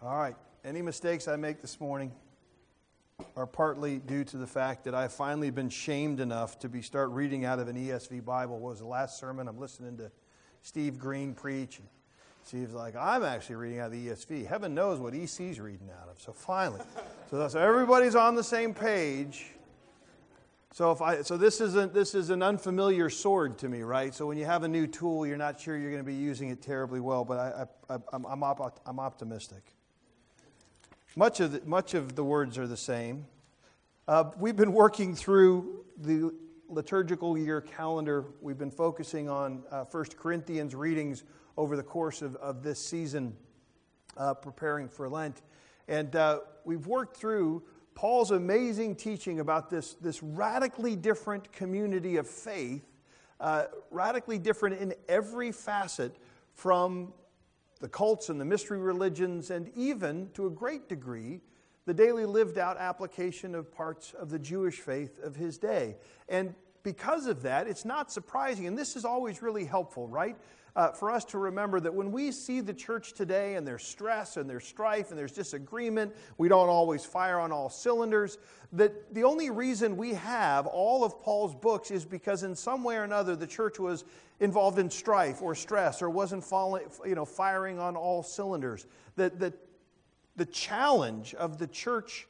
All right. Any mistakes I make this morning are partly due to the fact that I've finally been shamed enough to be start reading out of an ESV Bible. What was the last sermon? I'm listening to Steve Green preach. And Steve's like, I'm actually reading out of the ESV. Heaven knows what EC's reading out of. So finally, so, so everybody's on the same page. So if I so this isn't this is an unfamiliar sword to me, right? So when you have a new tool, you're not sure you're going to be using it terribly well. But I, I, I'm, I'm, op, I'm optimistic. Much of, the, much of the words are the same. Uh, we've been working through the liturgical year calendar. We've been focusing on uh, 1 Corinthians readings over the course of, of this season, uh, preparing for Lent. And uh, we've worked through Paul's amazing teaching about this, this radically different community of faith, uh, radically different in every facet from the cults and the mystery religions, and even to a great degree, the daily lived out application of parts of the Jewish faith of his day. And because of that, it's not surprising, and this is always really helpful, right? Uh, for us to remember that when we see the church today and there's stress and there's strife and there's disagreement, we don't always fire on all cylinders, that the only reason we have all of Paul's books is because in some way or another the church was involved in strife or stress or wasn't falling, you know, firing on all cylinders. That, that the challenge of the church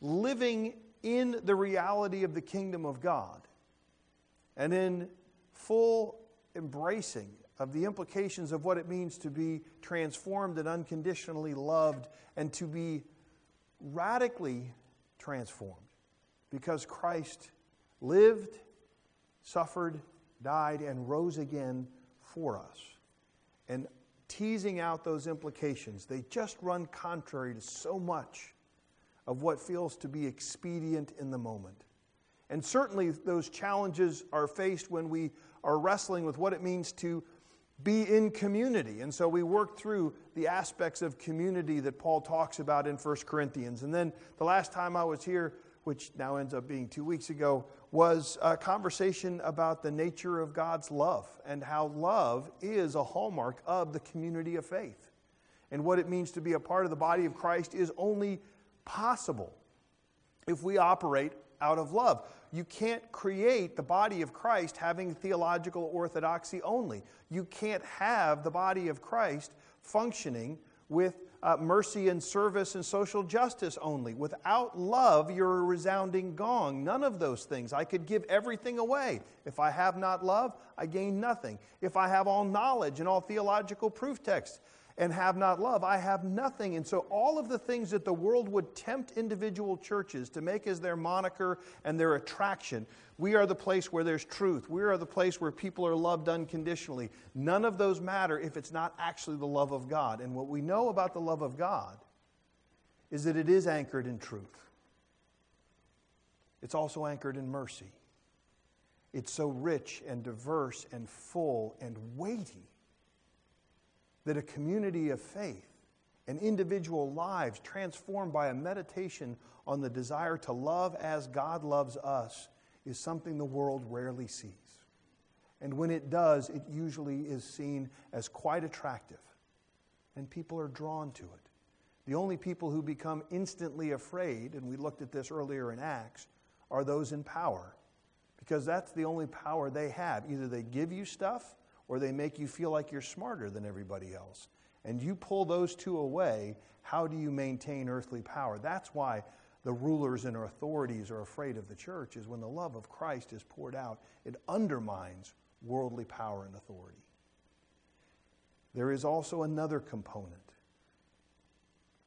living in the reality of the kingdom of God and in full embracing of the implications of what it means to be transformed and unconditionally loved and to be radically transformed because Christ lived, suffered, died, and rose again for us. And teasing out those implications, they just run contrary to so much of what feels to be expedient in the moment. And certainly, those challenges are faced when we are wrestling with what it means to be in community. And so we work through the aspects of community that Paul talks about in 1 Corinthians. And then the last time I was here, which now ends up being two weeks ago, was a conversation about the nature of God's love and how love is a hallmark of the community of faith. And what it means to be a part of the body of Christ is only possible if we operate out of love. You can't create the body of Christ having theological orthodoxy only. You can't have the body of Christ functioning with uh, mercy and service and social justice only. Without love, you're a resounding gong. None of those things. I could give everything away. If I have not love, I gain nothing. If I have all knowledge and all theological proof texts, and have not love, I have nothing. And so, all of the things that the world would tempt individual churches to make as their moniker and their attraction, we are the place where there's truth. We are the place where people are loved unconditionally. None of those matter if it's not actually the love of God. And what we know about the love of God is that it is anchored in truth, it's also anchored in mercy. It's so rich and diverse and full and weighty that a community of faith and individual lives transformed by a meditation on the desire to love as God loves us is something the world rarely sees. And when it does, it usually is seen as quite attractive, and people are drawn to it. The only people who become instantly afraid, and we looked at this earlier in Acts, are those in power, because that's the only power they have. Either they give you stuff or they make you feel like you're smarter than everybody else. And you pull those two away, how do you maintain earthly power? That's why the rulers and authorities are afraid of the church, is when the love of Christ is poured out, it undermines worldly power and authority. There is also another component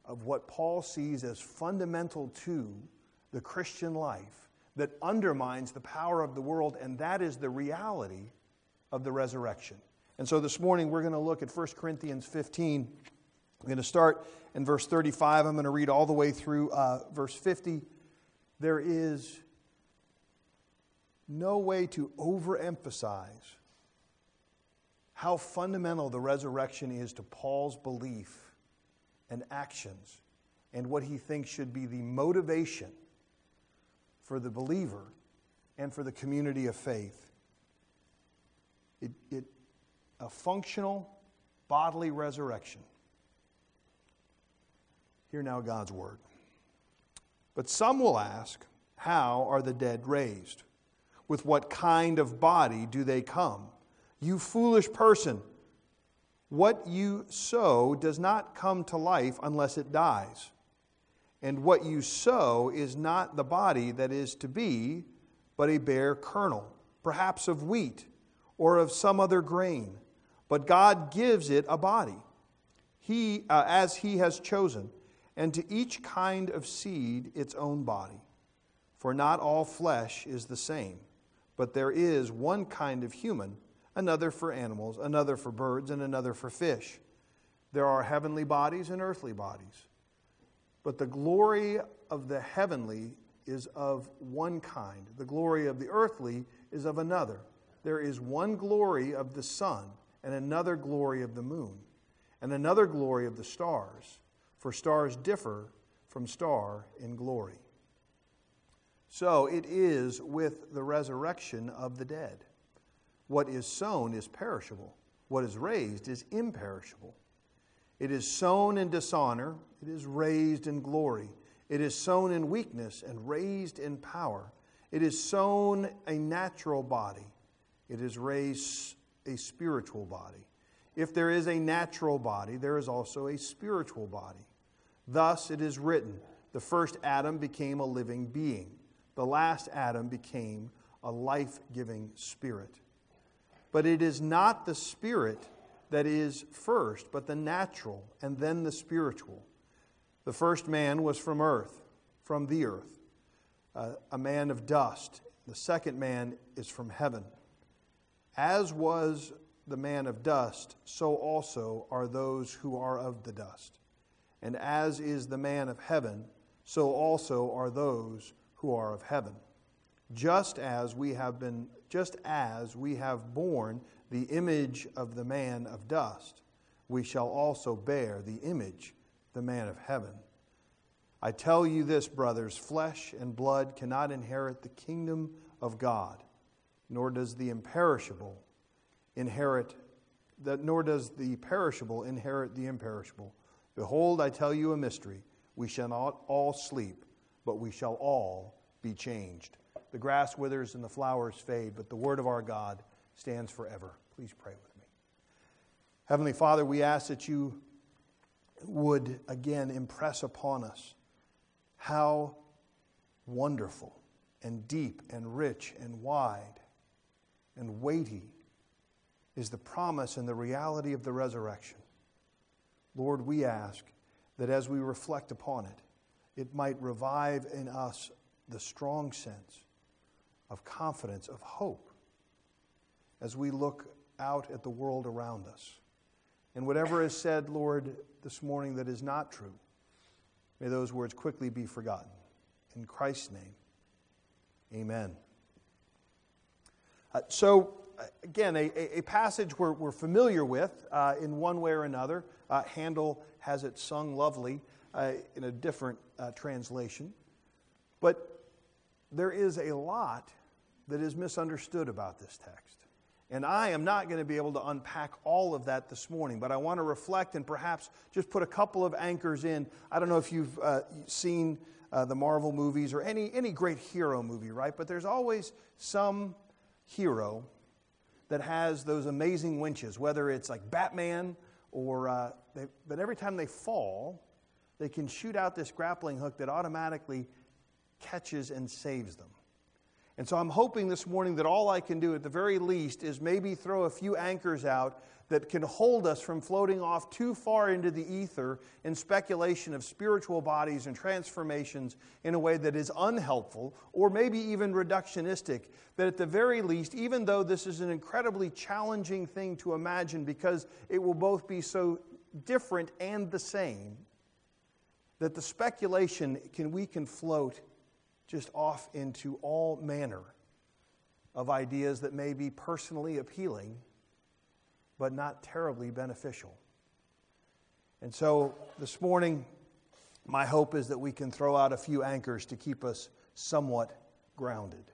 of what Paul sees as fundamental to the Christian life that undermines the power of the world, and that is the reality of the resurrection. And so this morning we're going to look at 1 Corinthians 15. I'm going to start in verse 35. I'm going to read all the way through uh, verse 50. There is no way to overemphasize how fundamental the resurrection is to Paul's belief and actions and what he thinks should be the motivation for the believer and for the community of faith. It, it, a functional bodily resurrection Hear now God's word. But some will ask, How are the dead raised? With what kind of body do they come? You foolish person, what you sow does not come to life unless it dies. And what you sow is not the body that is to be, but a bare kernel, perhaps of wheat or of some other grain. But God gives it a body, he, uh, as He has chosen and to each kind of seed its own body. For not all flesh is the same, but there is one kind of human, another for animals, another for birds, and another for fish. There are heavenly bodies and earthly bodies. But the glory of the heavenly is of one kind, the glory of the earthly is of another. There is one glory of the sun, and another glory of the moon, and another glory of the stars for stars differ from star in glory. So it is with the resurrection of the dead. What is sown is perishable, what is raised is imperishable. It is sown in dishonor, it is raised in glory. It is sown in weakness and raised in power. It is sown a natural body, it is raised a spiritual body. If there is a natural body, there is also a spiritual body. Thus it is written the first Adam became a living being, the last Adam became a life giving spirit. But it is not the spirit that is first, but the natural, and then the spiritual. The first man was from earth, from the earth, uh, a man of dust. The second man is from heaven. As was the man of dust, so also are those who are of the dust. And as is the man of heaven, so also are those who are of heaven. Just as we have been just as we have borne the image of the man of dust, we shall also bear the image the man of heaven. I tell you this, brothers, flesh and blood cannot inherit the kingdom of God, nor does the imperishable inherit that nor does the perishable inherit the imperishable. Behold, I tell you a mystery. We shall not all sleep, but we shall all be changed. The grass withers and the flowers fade, but the word of our God stands forever. Please pray with me. Heavenly Father, we ask that you would again impress upon us how wonderful and deep and rich and wide and weighty is the promise and the reality of the resurrection. Lord, we ask that as we reflect upon it, it might revive in us the strong sense of confidence, of hope, as we look out at the world around us. And whatever is said, Lord, this morning that is not true, may those words quickly be forgotten. In Christ's name, amen. Uh, so, again, a, a passage we're, we're familiar with uh, in one way or another. Uh, Handel has it sung lovely uh, in a different uh, translation. But there is a lot that is misunderstood about this text. And I am not going to be able to unpack all of that this morning, but I want to reflect and perhaps just put a couple of anchors in. I don't know if you've uh, seen uh, the Marvel movies or any, any great hero movie, right? But there's always some hero that has those amazing winches, whether it's like Batman or, uh, they, but every time they fall, they can shoot out this grappling hook that automatically catches and saves them. And so I'm hoping this morning that all I can do at the very least is maybe throw a few anchors out that can hold us from floating off too far into the ether in speculation of spiritual bodies and transformations in a way that is unhelpful or maybe even reductionistic. That at the very least, even though this is an incredibly challenging thing to imagine because it will both be so different and the same, that the speculation can we can float just off into all manner of ideas that may be personally appealing, but not terribly beneficial. And so this morning, my hope is that we can throw out a few anchors to keep us somewhat grounded.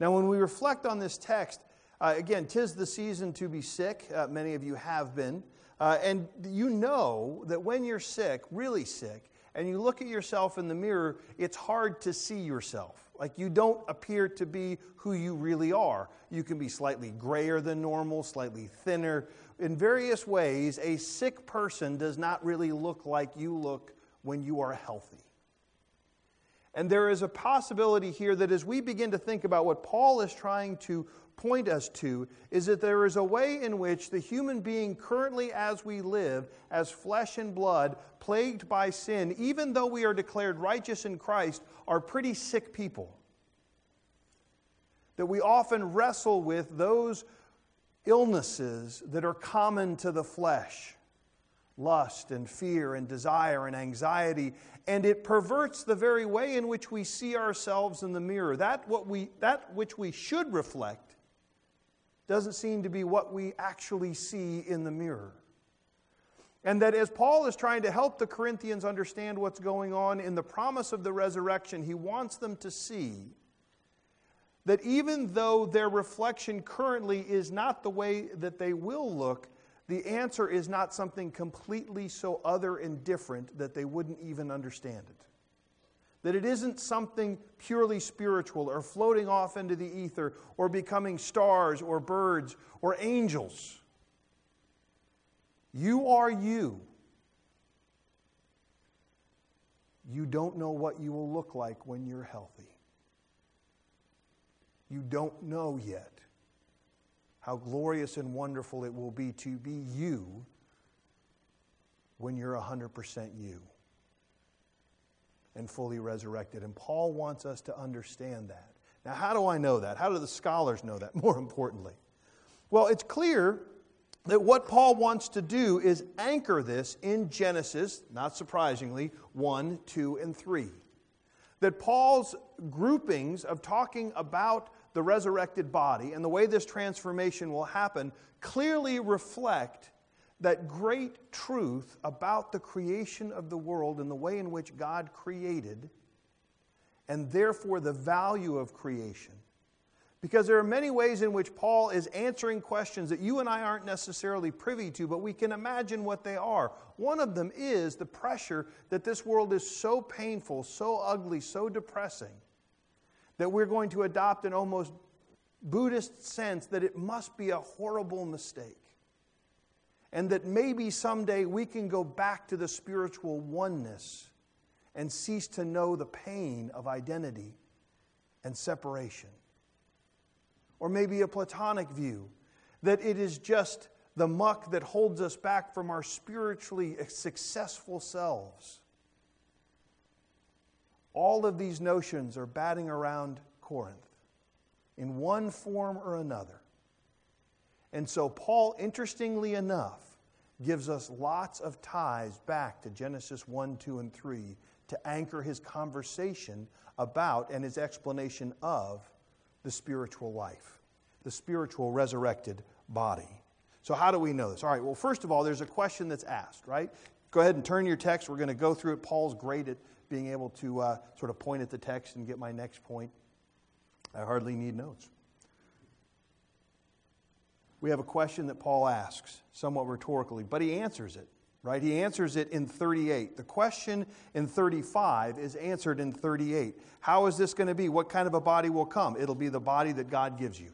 Now, when we reflect on this text, uh, again, tis the season to be sick. Uh, many of you have been. Uh, and you know that when you're sick, really sick, and you look at yourself in the mirror, it's hard to see yourself. Like you don't appear to be who you really are. You can be slightly grayer than normal, slightly thinner. In various ways, a sick person does not really look like you look when you are healthy. And there is a possibility here that as we begin to think about what Paul is trying to point us to, is that there is a way in which the human being currently as we live, as flesh and blood, plagued by sin, even though we are declared righteous in Christ, are pretty sick people. That we often wrestle with those illnesses that are common to the flesh lust and fear and desire and anxiety and it perverts the very way in which we see ourselves in the mirror that what we that which we should reflect doesn't seem to be what we actually see in the mirror and that as Paul is trying to help the Corinthians understand what's going on in the promise of the resurrection he wants them to see that even though their reflection currently is not the way that they will look the answer is not something completely so other and different that they wouldn't even understand it. That it isn't something purely spiritual or floating off into the ether or becoming stars or birds or angels. You are you. You don't know what you will look like when you're healthy. You don't know yet how glorious and wonderful it will be to be you when you're 100% you and fully resurrected. And Paul wants us to understand that. Now, how do I know that? How do the scholars know that, more importantly? Well, it's clear that what Paul wants to do is anchor this in Genesis, not surprisingly, 1, 2, and 3. That Paul's groupings of talking about the resurrected body and the way this transformation will happen clearly reflect that great truth about the creation of the world and the way in which God created, and therefore the value of creation. Because there are many ways in which Paul is answering questions that you and I aren't necessarily privy to, but we can imagine what they are. One of them is the pressure that this world is so painful, so ugly, so depressing that we're going to adopt an almost Buddhist sense that it must be a horrible mistake. And that maybe someday we can go back to the spiritual oneness and cease to know the pain of identity and separation. Or maybe a Platonic view that it is just the muck that holds us back from our spiritually successful selves. All of these notions are batting around Corinth in one form or another. And so, Paul, interestingly enough, gives us lots of ties back to Genesis 1, 2, and 3 to anchor his conversation about and his explanation of the spiritual life, the spiritual resurrected body. So, how do we know this? All right, well, first of all, there's a question that's asked, right? Go ahead and turn your text. We're going to go through it. Paul's great at being able to uh, sort of point at the text and get my next point. I hardly need notes. We have a question that Paul asks, somewhat rhetorically, but he answers it, right? He answers it in 38. The question in 35 is answered in 38. How is this going to be? What kind of a body will come? It'll be the body that God gives you.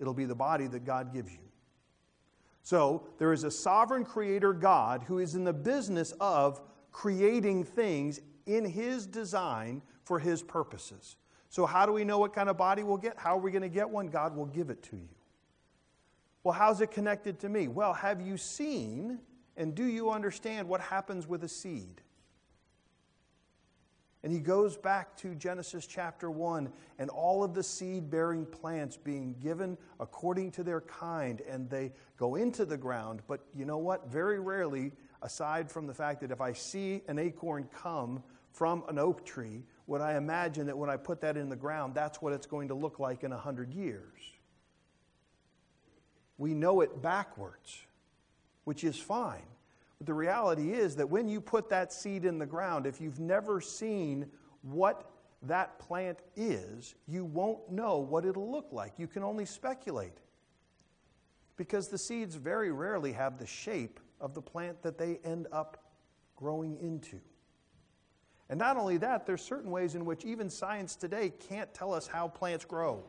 It'll be the body that God gives you. So, there is a sovereign creator God who is in the business of creating things in his design for his purposes. So, how do we know what kind of body we'll get? How are we going to get one? God will give it to you. Well, how's it connected to me? Well, have you seen and do you understand what happens with a seed? And he goes back to Genesis chapter 1 and all of the seed bearing plants being given according to their kind, and they go into the ground. But you know what? Very rarely, aside from the fact that if I see an acorn come from an oak tree, would I imagine that when I put that in the ground, that's what it's going to look like in a hundred years? We know it backwards, which is fine. But the reality is that when you put that seed in the ground, if you've never seen what that plant is, you won't know what it'll look like. You can only speculate. because the seeds very rarely have the shape of the plant that they end up growing into. And not only that, there's certain ways in which even science today can't tell us how plants grow.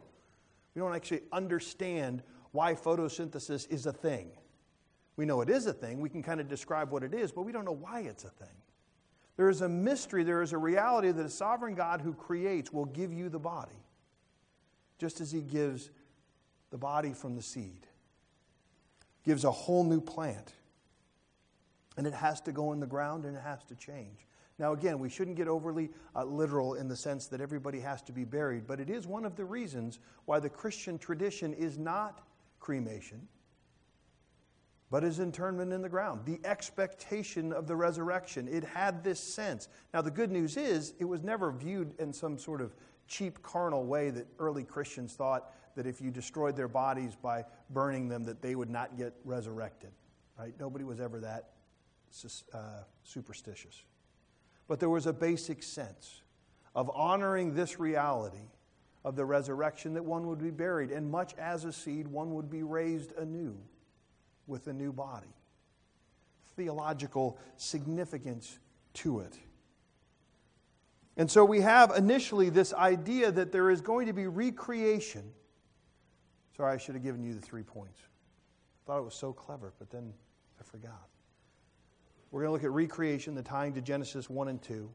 We don't actually understand why photosynthesis is a thing. We know it is a thing, we can kind of describe what it is, but we don't know why it's a thing. There is a mystery, there is a reality that a sovereign God who creates will give you the body, just as he gives the body from the seed, gives a whole new plant. And it has to go in the ground and it has to change. Now, again, we shouldn't get overly uh, literal in the sense that everybody has to be buried, but it is one of the reasons why the Christian tradition is not cremation, but is internment in the ground. The expectation of the resurrection. It had this sense. Now, the good news is, it was never viewed in some sort of cheap carnal way that early Christians thought that if you destroyed their bodies by burning them, that they would not get resurrected. Right? Nobody was ever that uh, superstitious. But there was a basic sense of honoring this reality of the resurrection that one would be buried, and much as a seed, one would be raised anew with a new body. Theological significance to it. And so we have initially this idea that there is going to be recreation. Sorry, I should have given you the three points. I thought it was so clever, but then I forgot. We're going to look at recreation, the tying to Genesis 1 and 2.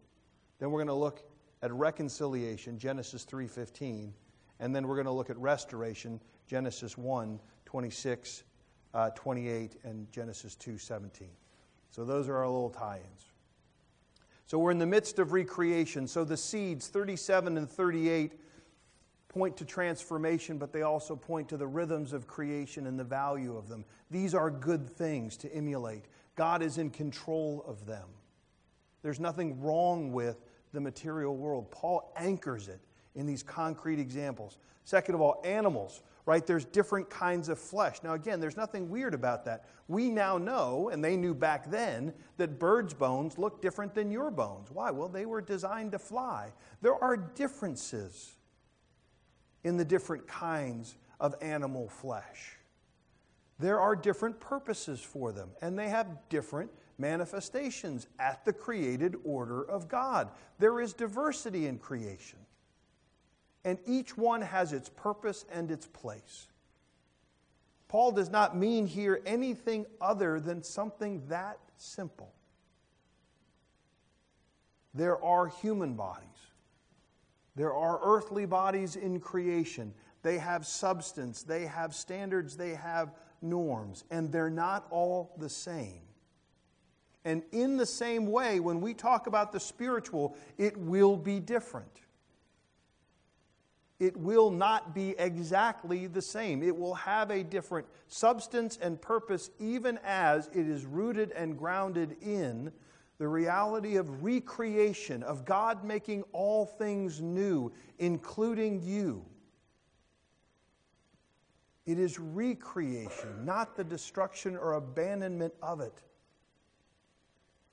Then we're going to look at reconciliation, Genesis 3:15, and then we're going to look at restoration, Genesis 1, 26, uh, 28, and Genesis 2, 17. So those are our little tie-ins. So we're in the midst of recreation. So the seeds, 37 and 38, point to transformation, but they also point to the rhythms of creation and the value of them. These are good things to emulate. God is in control of them. There's nothing wrong with the material world. Paul anchors it in these concrete examples. Second of all, animals, right? There's different kinds of flesh. Now, again, there's nothing weird about that. We now know, and they knew back then, that birds' bones look different than your bones. Why? Well, they were designed to fly. There are differences in the different kinds of animal flesh. There are different purposes for them, and they have different manifestations at the created order of God. There is diversity in creation, and each one has its purpose and its place. Paul does not mean here anything other than something that simple. There are human bodies. There are earthly bodies in creation. They have substance, they have standards, they have norms, and they're not all the same. And in the same way, when we talk about the spiritual, it will be different. It will not be exactly the same. It will have a different substance and purpose, even as it is rooted and grounded in the reality of recreation, of God making all things new, including you. It is recreation, not the destruction or abandonment of it.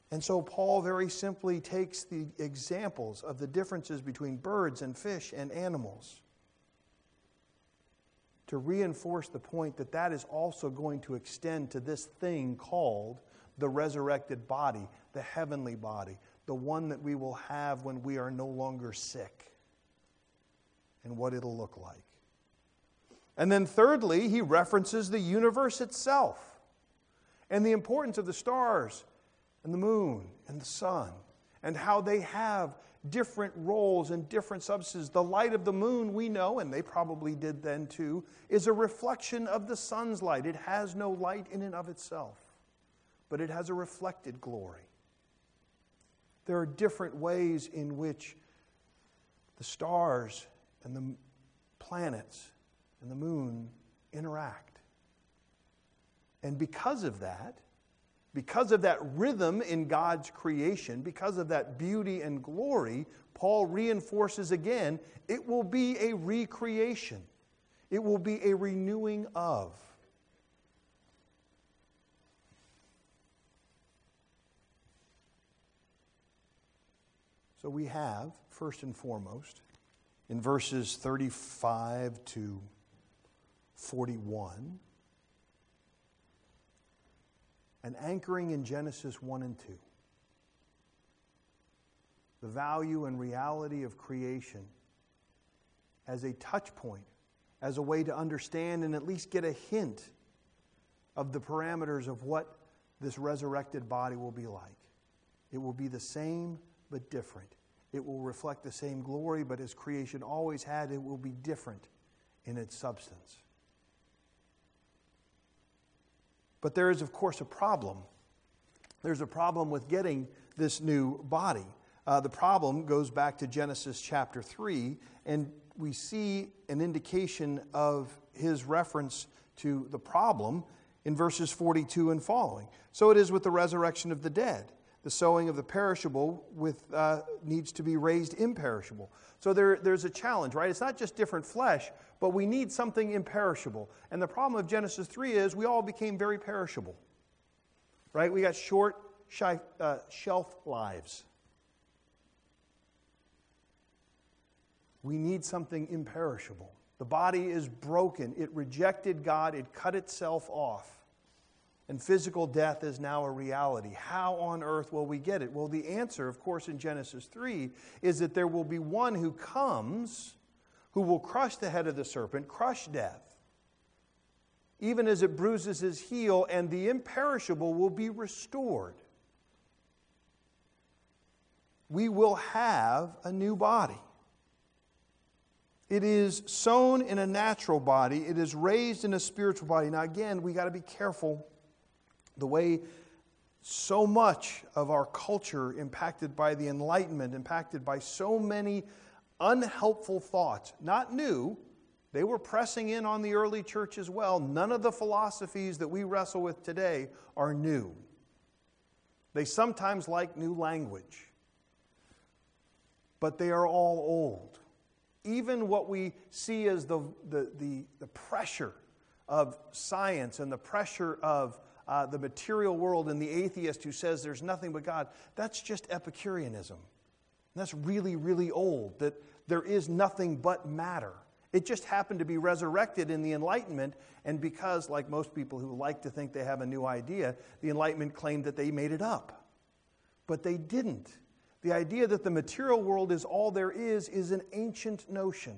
And so Paul very simply takes the examples of the differences between birds and fish and animals to reinforce the point that that is also going to extend to this thing called the resurrected body, the heavenly body, the one that we will have when we are no longer sick, and what it'll look like. And then, thirdly, he references the universe itself and the importance of the stars and the moon and the sun and how they have different roles and different substances. The light of the moon, we know, and they probably did then too, is a reflection of the sun's light. It has no light in and of itself, but it has a reflected glory. There are different ways in which the stars and the planets and the moon interact. And because of that, because of that rhythm in God's creation, because of that beauty and glory, Paul reinforces again it will be a recreation, it will be a renewing of. So we have, first and foremost, in verses 35 to 41, and anchoring in Genesis 1 and 2. The value and reality of creation as a touch point, as a way to understand and at least get a hint of the parameters of what this resurrected body will be like. It will be the same but different. It will reflect the same glory, but as creation always had, it will be different in its substance. But there is, of course, a problem. There's a problem with getting this new body. Uh, the problem goes back to Genesis chapter 3, and we see an indication of his reference to the problem in verses 42 and following. So it is with the resurrection of the dead the sowing of the perishable with, uh, needs to be raised imperishable. So there, there's a challenge, right? It's not just different flesh, but we need something imperishable. And the problem of Genesis 3 is we all became very perishable, right? We got short uh, shelf lives. We need something imperishable. The body is broken. It rejected God, it cut itself off and physical death is now a reality. How on earth will we get it? Well, the answer, of course, in Genesis 3 is that there will be one who comes who will crush the head of the serpent, crush death, even as it bruises his heel, and the imperishable will be restored. We will have a new body. It is sown in a natural body, it is raised in a spiritual body. Now, again, we got to be careful the way so much of our culture, impacted by the Enlightenment, impacted by so many unhelpful thoughts, not new, they were pressing in on the early church as well. None of the philosophies that we wrestle with today are new. They sometimes like new language, but they are all old. Even what we see as the, the, the, the pressure of science and the pressure of uh, the material world and the atheist who says there's nothing but God, that's just Epicureanism. And that's really, really old, that there is nothing but matter. It just happened to be resurrected in the Enlightenment, and because, like most people who like to think they have a new idea, the Enlightenment claimed that they made it up. But they didn't. The idea that the material world is all there is is an ancient notion.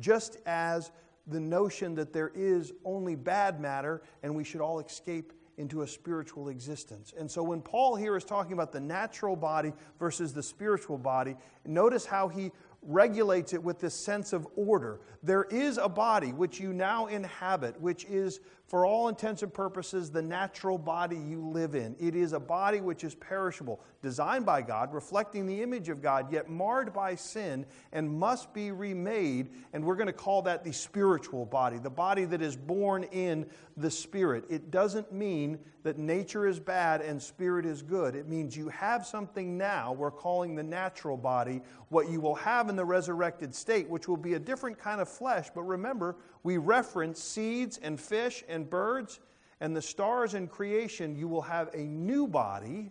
Just as the notion that there is only bad matter and we should all escape into a spiritual existence. And so when Paul here is talking about the natural body versus the spiritual body, notice how he regulates it with this sense of order. There is a body which you now inhabit, which is, for all intents and purposes, the natural body you live in. It is a body which is perishable, designed by God, reflecting the image of God, yet marred by sin and must be remade. And we're going to call that the spiritual body, the body that is born in the Spirit. It doesn't mean that nature is bad and spirit is good. It means you have something now, we're calling the natural body, what you will have in the resurrected state, which will be a different kind of flesh. But remember, we reference seeds and fish and birds and the stars in creation. You will have a new body,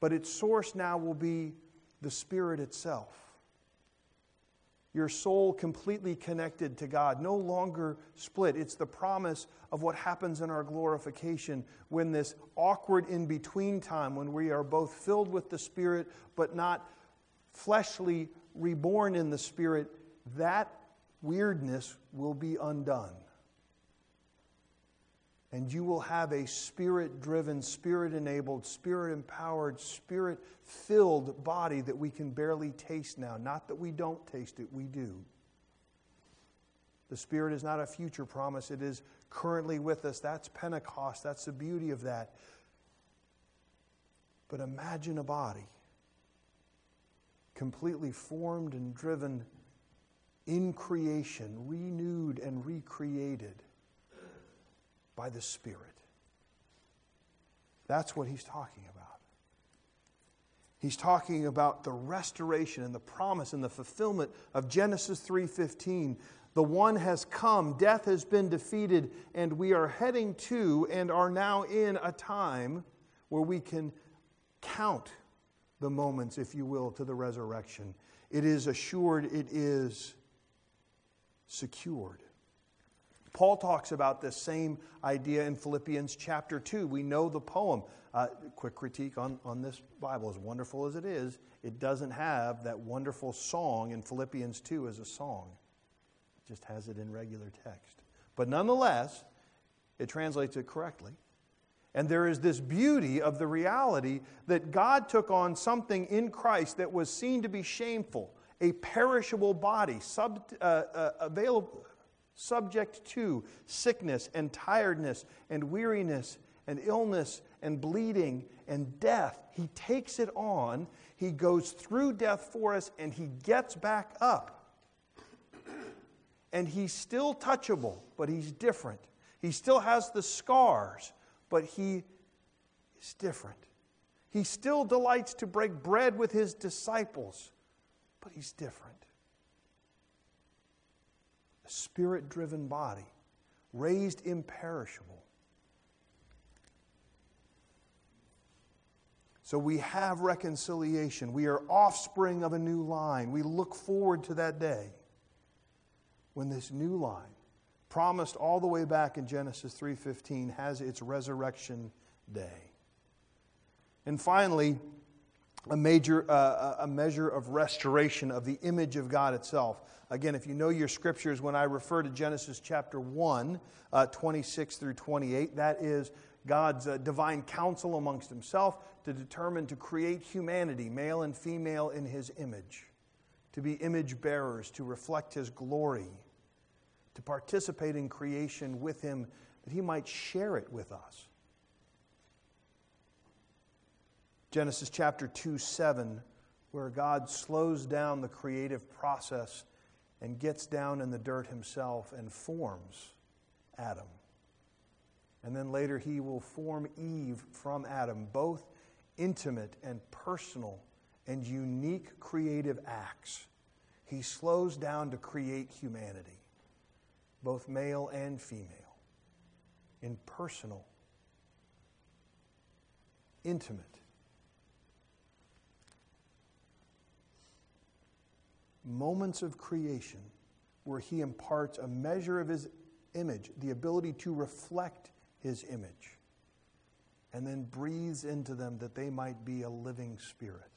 but its source now will be the Spirit itself your soul completely connected to God, no longer split. It's the promise of what happens in our glorification when this awkward in between time, when we are both filled with the Spirit but not fleshly reborn in the Spirit, that weirdness will be undone and you will have a spirit driven, spirit enabled, spirit empowered, spirit filled body that we can barely taste now. Not that we don't taste it, we do. The Spirit is not a future promise, it is currently with us. That's Pentecost. That's the beauty of that. But imagine a body completely formed and driven in creation, renewed and recreated by the Spirit. That's what he's talking about. He's talking about the restoration and the promise and the fulfillment of Genesis 3:15. The one has come, death has been defeated, and we are heading to and are now in a time where we can count the moments, if you will, to the resurrection. It is assured, it is secured. Paul talks about this same idea in Philippians chapter 2. We know the poem. Uh, quick critique on, on this Bible, as wonderful as it is, it doesn't have that wonderful song in Philippians 2 as a song. It just has it in regular text. But nonetheless, it translates it correctly. And there is this beauty of the reality that God took on something in Christ that was seen to be shameful, a perishable body, sub, uh, uh, available, subject to sickness and tiredness and weariness and illness and bleeding and death. He takes it on, he goes through death for us, and he gets back up. And he's still touchable, but he's different. He still has the scars, but he is different. He still delights to break bread with his disciples, but he's different spirit driven body, raised imperishable. So we have reconciliation. We are offspring of a new line. We look forward to that day when this new line, promised all the way back in Genesis 3:15, has its resurrection day. And finally, a major uh, a measure of restoration of the image of God itself. Again, if you know your scriptures, when I refer to Genesis chapter 1, uh, 26 through 28, that is God's uh, divine counsel amongst himself to determine to create humanity, male and female, in his image, to be image bearers, to reflect his glory, to participate in creation with him, that he might share it with us. Genesis chapter 2 7, where God slows down the creative process and gets down in the dirt himself and forms Adam. And then later he will form Eve from Adam, both intimate and personal and unique creative acts. He slows down to create humanity, both male and female, in personal, intimate, moments of creation where he imparts a measure of his image, the ability to reflect his image, and then breathes into them that they might be a living spirit.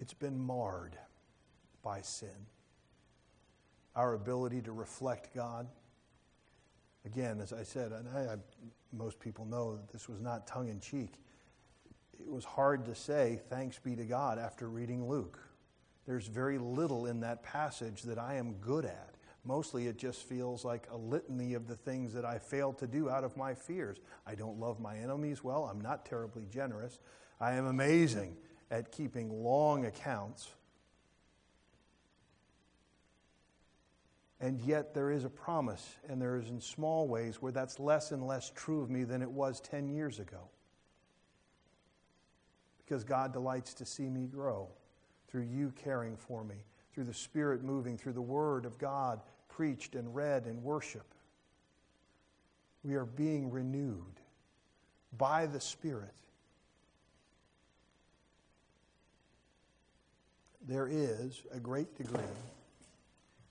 It's been marred by sin. Our ability to reflect God. Again, as I said, and I, I, most people know that this was not tongue in cheek it was hard to say, thanks be to God, after reading Luke. There's very little in that passage that I am good at. Mostly it just feels like a litany of the things that I fail to do out of my fears. I don't love my enemies well. I'm not terribly generous. I am amazing at keeping long accounts. And yet there is a promise, and there is in small ways where that's less and less true of me than it was 10 years ago because God delights to see me grow through you caring for me, through the Spirit moving, through the Word of God preached and read and worship. We are being renewed by the Spirit. There is a great degree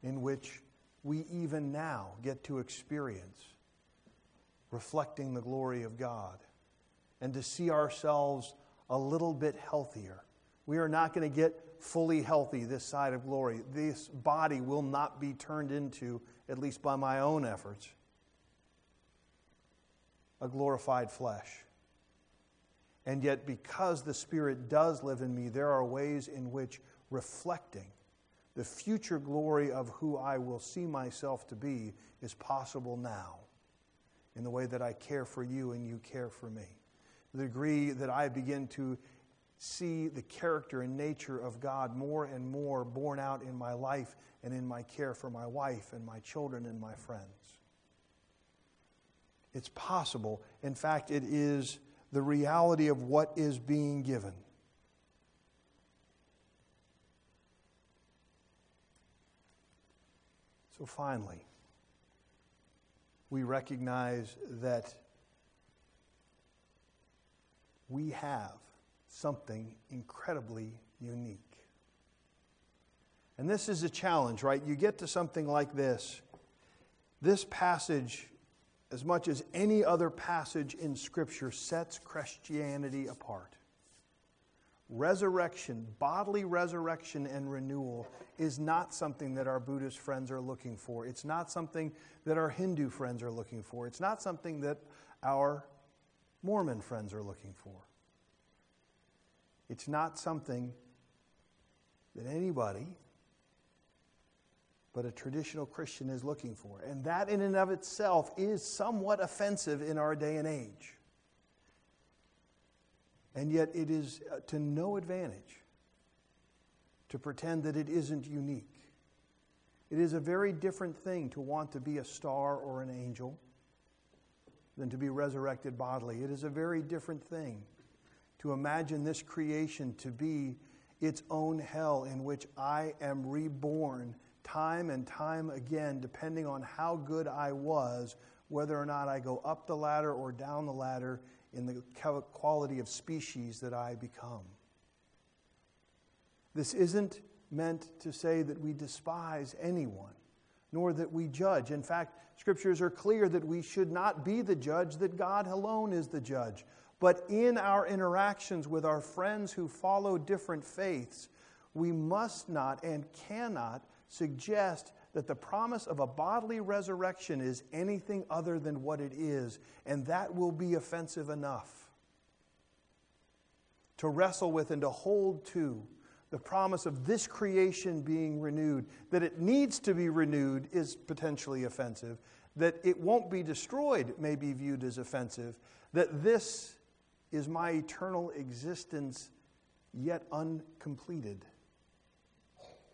in which we even now get to experience reflecting the glory of God and to see ourselves a little bit healthier. We are not going to get fully healthy this side of glory. This body will not be turned into, at least by my own efforts, a glorified flesh. And yet, because the Spirit does live in me, there are ways in which reflecting the future glory of who I will see myself to be is possible now in the way that I care for you and you care for me the degree that I begin to see the character and nature of God more and more borne out in my life and in my care for my wife and my children and my friends. It's possible. In fact, it is the reality of what is being given. So finally, we recognize that we have something incredibly unique. And this is a challenge, right? You get to something like this. This passage, as much as any other passage in Scripture, sets Christianity apart. Resurrection, bodily resurrection and renewal, is not something that our Buddhist friends are looking for. It's not something that our Hindu friends are looking for. It's not something that our Mormon friends are looking for. It's not something that anybody but a traditional Christian is looking for. And that, in and of itself, is somewhat offensive in our day and age. And yet, it is uh, to no advantage to pretend that it isn't unique. It is a very different thing to want to be a star or an angel than to be resurrected bodily. It is a very different thing to imagine this creation to be its own hell in which I am reborn time and time again, depending on how good I was, whether or not I go up the ladder or down the ladder in the quality of species that I become. This isn't meant to say that we despise anyone, nor that we judge. In fact, scriptures are clear that we should not be the judge, that God alone is the judge. But in our interactions with our friends who follow different faiths, we must not and cannot suggest that the promise of a bodily resurrection is anything other than what it is, and that will be offensive enough. To wrestle with and to hold to the promise of this creation being renewed, that it needs to be renewed is potentially offensive, that it won't be destroyed may be viewed as offensive, that this is my eternal existence yet uncompleted.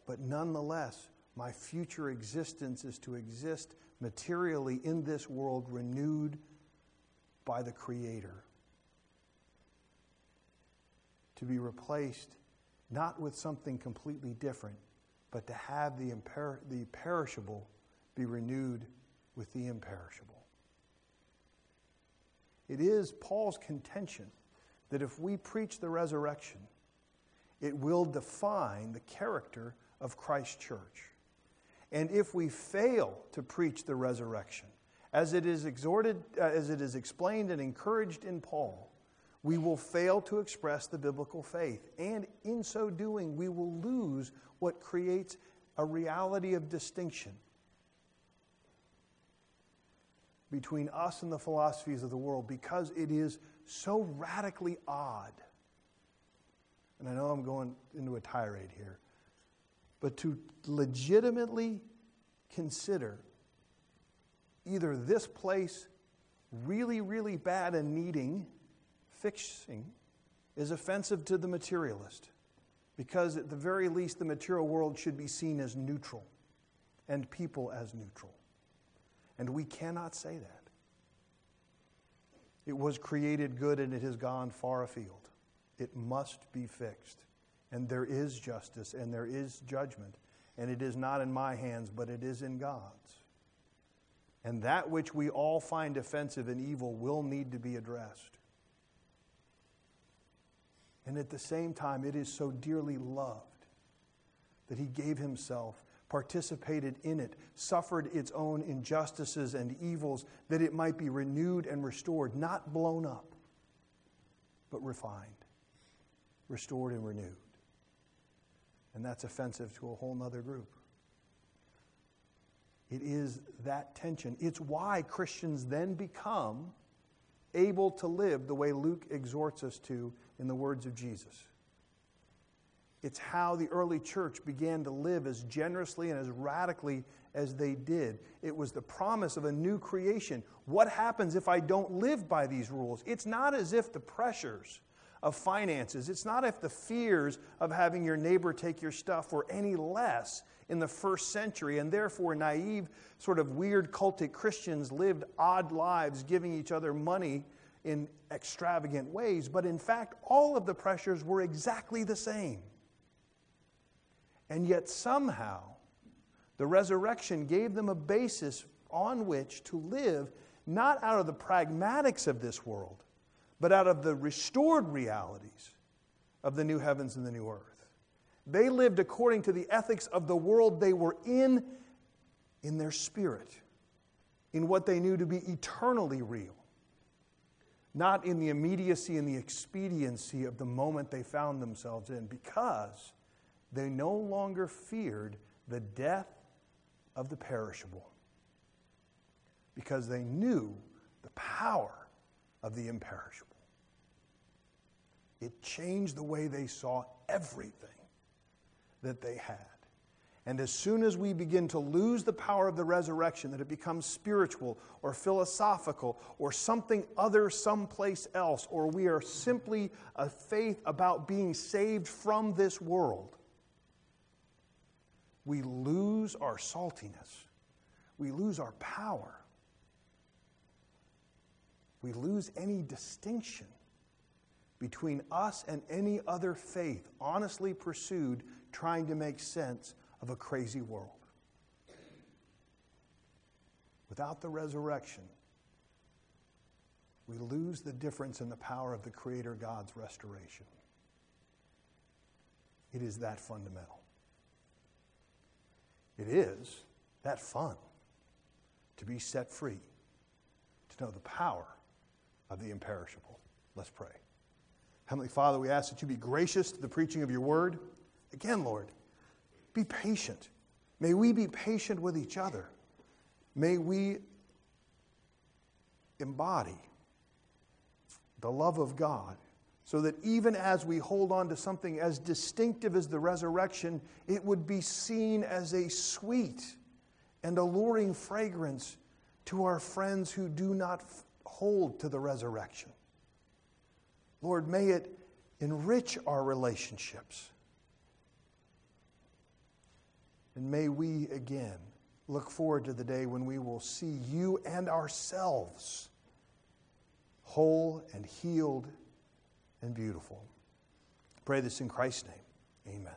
But nonetheless, my future existence is to exist materially in this world renewed by the Creator. To be replaced not with something completely different, but to have the, imper- the perishable be renewed with the imperishable. It is Paul's contention that if we preach the resurrection, it will define the character of Christ's church. And if we fail to preach the resurrection, as it is exhorted, uh, as it is explained and encouraged in Paul, we will fail to express the biblical faith. And in so doing, we will lose what creates a reality of distinction between us and the philosophies of the world because it is so radically odd. And I know I'm going into a tirade here, but to legitimately consider either this place really, really bad and needing fixing is offensive to the materialist because, at the very least, the material world should be seen as neutral and people as neutral. And we cannot say that. It was created good and it has gone far afield. It must be fixed. And there is justice and there is judgment. And it is not in my hands, but it is in God's. And that which we all find offensive and evil will need to be addressed. And at the same time, it is so dearly loved that He gave Himself participated in it, suffered its own injustices and evils, that it might be renewed and restored, not blown up, but refined, restored and renewed. And that's offensive to a whole other group. It is that tension. It's why Christians then become able to live the way Luke exhorts us to in the words of Jesus. It's how the early church began to live as generously and as radically as they did. It was the promise of a new creation. What happens if I don't live by these rules? It's not as if the pressures of finances, it's not if the fears of having your neighbor take your stuff were any less in the first century, and therefore naive, sort of weird cultic Christians lived odd lives, giving each other money in extravagant ways. But in fact, all of the pressures were exactly the same. And yet, somehow, the resurrection gave them a basis on which to live, not out of the pragmatics of this world, but out of the restored realities of the new heavens and the new earth. They lived according to the ethics of the world they were in, in their spirit, in what they knew to be eternally real, not in the immediacy and the expediency of the moment they found themselves in, because they no longer feared the death of the perishable, because they knew the power of the imperishable. It changed the way they saw everything that they had. And as soon as we begin to lose the power of the resurrection, that it becomes spiritual or philosophical or something other someplace else, or we are simply a faith about being saved from this world, we lose our saltiness. We lose our power. We lose any distinction between us and any other faith honestly pursued trying to make sense of a crazy world. Without the resurrection, we lose the difference in the power of the Creator God's restoration. It is that fundamental. It is that fun to be set free, to know the power of the imperishable. Let's pray. Heavenly Father, we ask that you be gracious to the preaching of your word. Again, Lord, be patient. May we be patient with each other. May we embody the love of God so that even as we hold on to something as distinctive as the resurrection, it would be seen as a sweet and alluring fragrance to our friends who do not hold to the resurrection. Lord, may it enrich our relationships. And may we again look forward to the day when we will see you and ourselves whole and healed and beautiful. Pray this in Christ's name. Amen.